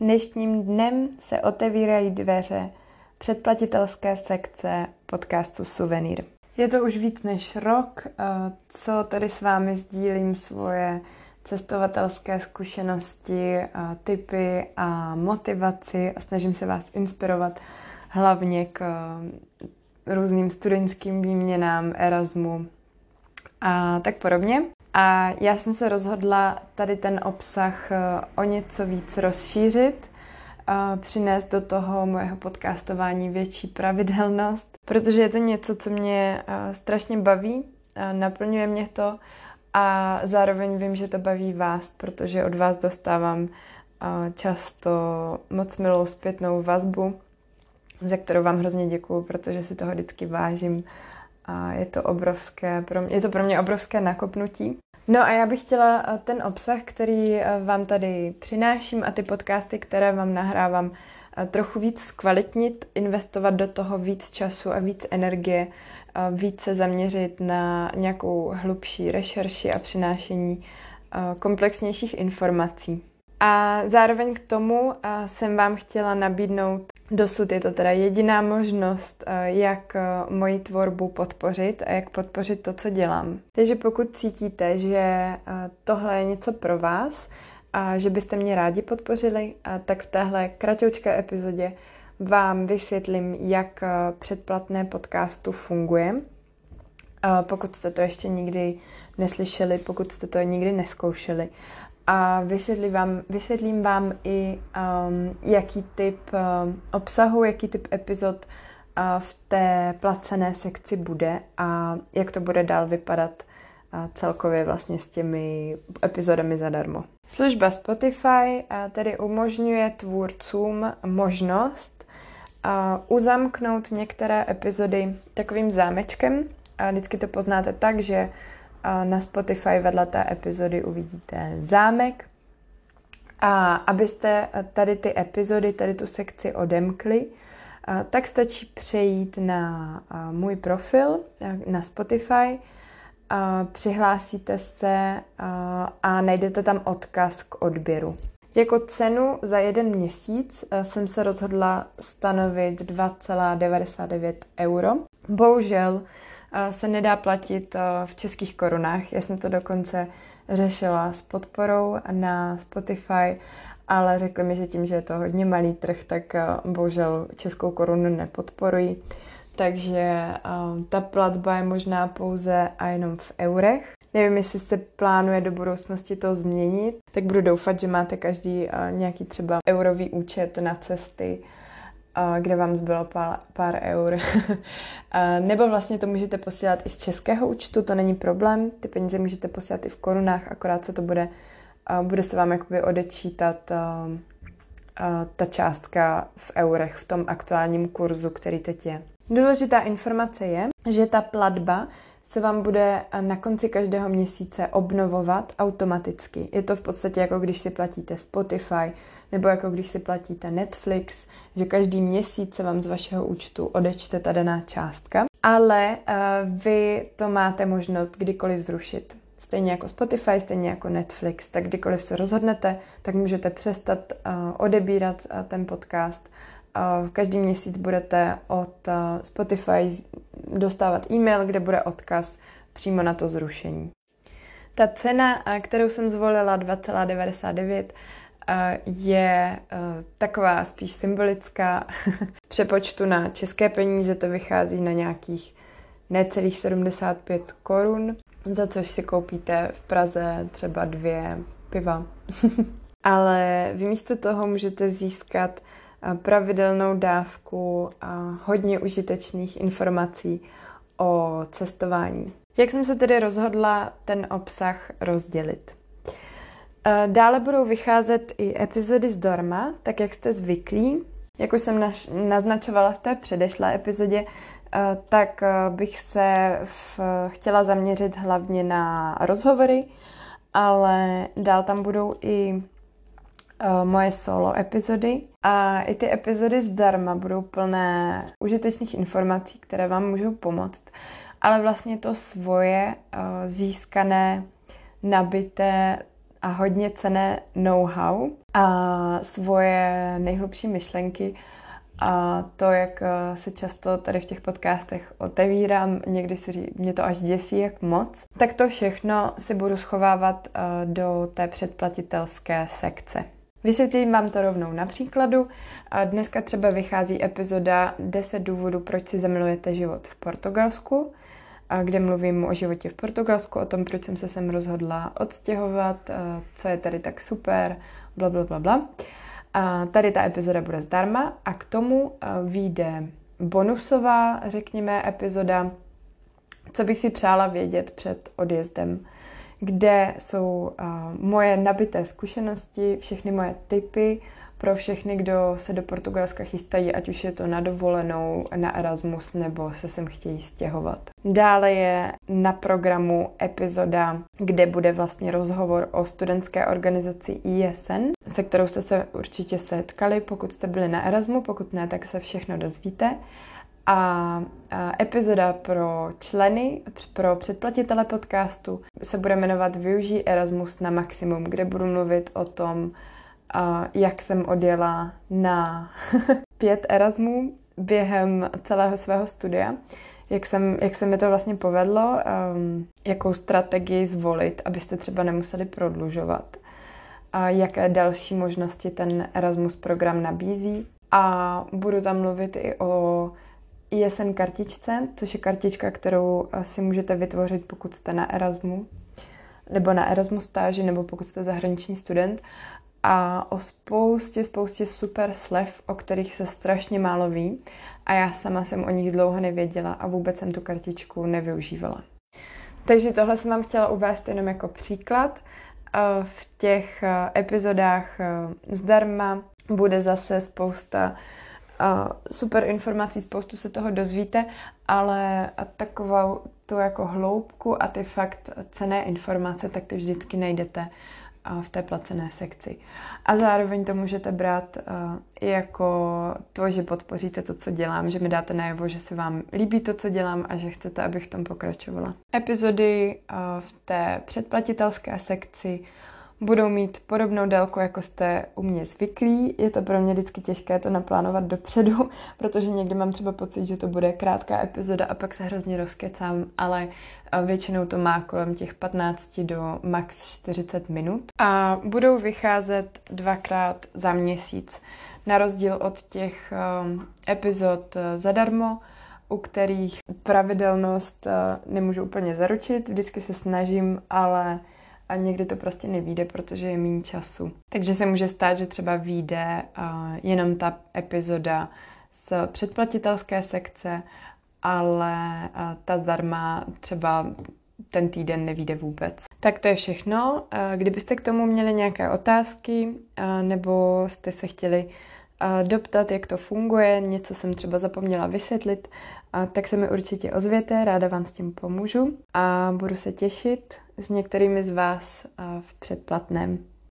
Dnešním dnem se otevírají dveře předplatitelské sekce podcastu Suvenýr. Je to už víc než rok, eh, co tady s vámi sdílím svoje cestovatelské zkušenosti, typy a motivaci a snažím se vás inspirovat hlavně k eh, různým studentským výměnám, Erasmu a tak podobně. A já jsem se rozhodla tady ten obsah eh, o něco víc rozšířit, přinést do toho mojeho podcastování větší pravidelnost, protože je to něco, co mě eh, strašně baví, naplňuje mě to a zároveň vím, že to baví vás, protože od vás dostávám často moc milou zpětnou vazbu, za kterou vám hrozně děkuju, protože si toho vždycky vážím a je to obrovské, pro mě, je to pro mě obrovské nakopnutí. No a já bych chtěla eh, ten obsah, který eh, vám tady přináším a ty podcasty, které vám nahrávám, eh, trochu víc zkvalitnit, investovat do toho víc času a víc energie, více zaměřit na nějakou hlubší rešerši a přinášení komplexnějších informací. A zároveň k tomu jsem vám chtěla nabídnout Dosud je to teda jediná možnost, eh, jak eh, moji tvorbu podpořit a jak podpořit to, co dělám. Takže pokud cítíte, že eh, tohle je něco pro vás a že byste mě rádi podpořili, tak v téhle kratoučké epizodě vám vysvětlím, jak předplatné podcastu funguje. Pokud jste to ještě nikdy neslyšeli, pokud jste to nikdy neskoušeli a vysvětlím vám, vysvětlím vám i, um, jaký typ um, obsahu, jaký typ epizod uh, v té placené sekci bude a jak to bude dál vypadat uh, celkově vlastně s těmi epizodami zadarmo. Služba Spotify uh, tedy umožňuje tvůrcům možnost uh, uzamknout některé epizody takovým zámečkem. Vždycky to poznáte tak, že na Spotify vedle té epizody uvidíte zámek. A abyste tady ty epizody, tady tu sekci odemkli, tak stačí přejít na můj profil na Spotify, přihlásíte se a najdete tam odkaz k odběru. Jako cenu za jeden měsíc jsem se rozhodla stanovit 2,99 euro. Bohužel se nedá platit eh, v českých korunách. Já jsem to dokonce řešila s podporou na Spotify, ale řekli mi, že tím, že je to hodně malý trh, tak eh, bohužel českou korunu nepodporují. Takže eh, ta platba je možná pouze a jenom v eurech. Nevím, jestli se plánuje do budoucnosti to změnit, tak budu doufat, že máte každý nějaký třeba eurový účet na cesty kde vám zbylo pár, pár eur. Nebo vlastně to můžete posílat i z českého účtu, to není problém. Ty peníze můžete posílat i v korunách, akorát se to bude, bude se vám jakoby odečítat ta částka v eurech v tom aktuálním kurzu, který teď je. Důležitá informace je, že ta platba se vám bude na konci každého měsíce obnovovat automaticky. Je to v podstatě jako když si platíte Spotify, nebo jako když si platíte Netflix, že každý měsíc se vám z vašeho účtu odečte ta daná částka, ale uh, vy to máte možnost kdykoliv zrušit. Stejně jako Spotify, stejně jako Netflix, tak kdykoliv se rozhodnete, tak můžete přestat uh, odebírat ten podcast. Každý měsíc budete od Spotify dostávat e-mail, kde bude odkaz přímo na to zrušení. Ta cena, kterou jsem zvolila 2,99, je taková spíš symbolická. Přepočtu na české peníze to vychází na nějakých necelých 75 korun, za což si koupíte v Praze třeba dvě piva. Ale vy místo toho můžete získat pravidelnou dávku a hodně užitečných informací o cestování. Jak jsem se tedy rozhodla ten obsah rozdělit? Eh, dále budou vycházet i epizody z Dorma, tak jak jste zvyklí. Jak už jsem naznačovala v té předešlé epizodě, eh, tak eh, bych se v, chtěla zaměřit hlavně na rozhovory, ale dál tam budou i moje solo epizody a i ty epizody zdarma budou plné užitečných informací, které vám můžou pomoct, ale vlastně to svoje získané, nabité a hodně cené know-how a svoje nejhlubší myšlenky a to, jak eh, se často tady v těch podcastech otevírám, někdy si ří, mě to až děsí, jak moc, tak to všechno si budu schovávat eh, do té předplatitelské sekce. Vysvětlím vám to rovnou na příkladu. Dneska třeba vychází epizoda 10 důvodů, proč si zamilujete život v Portugalsku, kde mluvím o životě v Portugalsku, o tom, proč jsem se sem rozhodla odstěhovat, co je tady tak super, bla, bla, bla, bla. A tady ta epizoda bude zdarma a k tomu vyjde bonusová, řekněme, epizoda, co bych si přála vědět před odjezdem kde jsou uh, moje nabité zkušenosti, všechny moje typy pro všechny, kdo se do Portugalska chystají, ať už je to na dovolenou, na Erasmus nebo se sem chtějí stěhovat. Dále je na programu epizoda, kde bude vlastně rozhovor o studentské organizaci ISN, se kterou jste se určitě setkali, pokud jste byli na Erasmu, pokud ne, tak se všechno dozvíte. A epizoda pro členy, pro předplatitele podcastu se bude jmenovat Využij Erasmus na maximum, kde budu mluvit o tom, jak jsem odjela na pět Erasmů během celého svého studia, jak, jsem, jak se mi to vlastně povedlo, um, jakou strategii zvolit, abyste třeba nemuseli prodlužovat, a jaké další možnosti ten Erasmus program nabízí. A budu tam mluvit i o ISN kartičce, což je kartička, kterou si můžete vytvořit, pokud jste na Erasmu, nebo na Erasmus stáži, nebo pokud jste zahraniční student. A o spoustě, spoustě super slev, o kterých se strašně málo ví. A já sama jsem o nich dlouho nevěděla a vůbec jsem tu kartičku nevyužívala. Takže tohle jsem vám chtěla uvést jenom jako příklad. V těch epizodách zdarma bude zase spousta super informací, spoustu se toho dozvíte, ale takovou tu jako hloubku a ty fakt cené informace, tak ty vždycky najdete v té placené sekci. A zároveň to můžete brát i jako to, že podpoříte to, co dělám, že mi dáte najevo, že se vám líbí to, co dělám a že chcete, abych v tom pokračovala. Epizody v té předplatitelské sekci budou mít podobnou délku, jako jste u mě zvyklí. Je to pro mě vždycky těžké to naplánovat dopředu, protože někdy mám třeba pocit, že to bude krátká epizoda a pak se hrozně rozkecám, ale většinou to má kolem těch 15 do max 40 minut. A budou vycházet dvakrát za měsíc, na rozdíl od těch um, epizod uh, zadarmo, u kterých pravidelnost nemůžu úplně zaručit, vždycky se snažím, ale a někdy to prostě nevíde, protože je méně času. Takže se může stát, že třeba vyjde uh, jenom ta epizoda z předplatitelské sekce, ale uh, ta zdarma třeba ten týden nevíde vůbec. Tak to je všechno. Kdybyste k tomu měli nějaké otázky nebo jste se chtěli doptat, jak to funguje, něco jsem třeba zapomněla vysvětlit, tak se mi určitě ozvěte, ráda vám s tím pomůžu a budu se těšit s některými z vás v předplatném.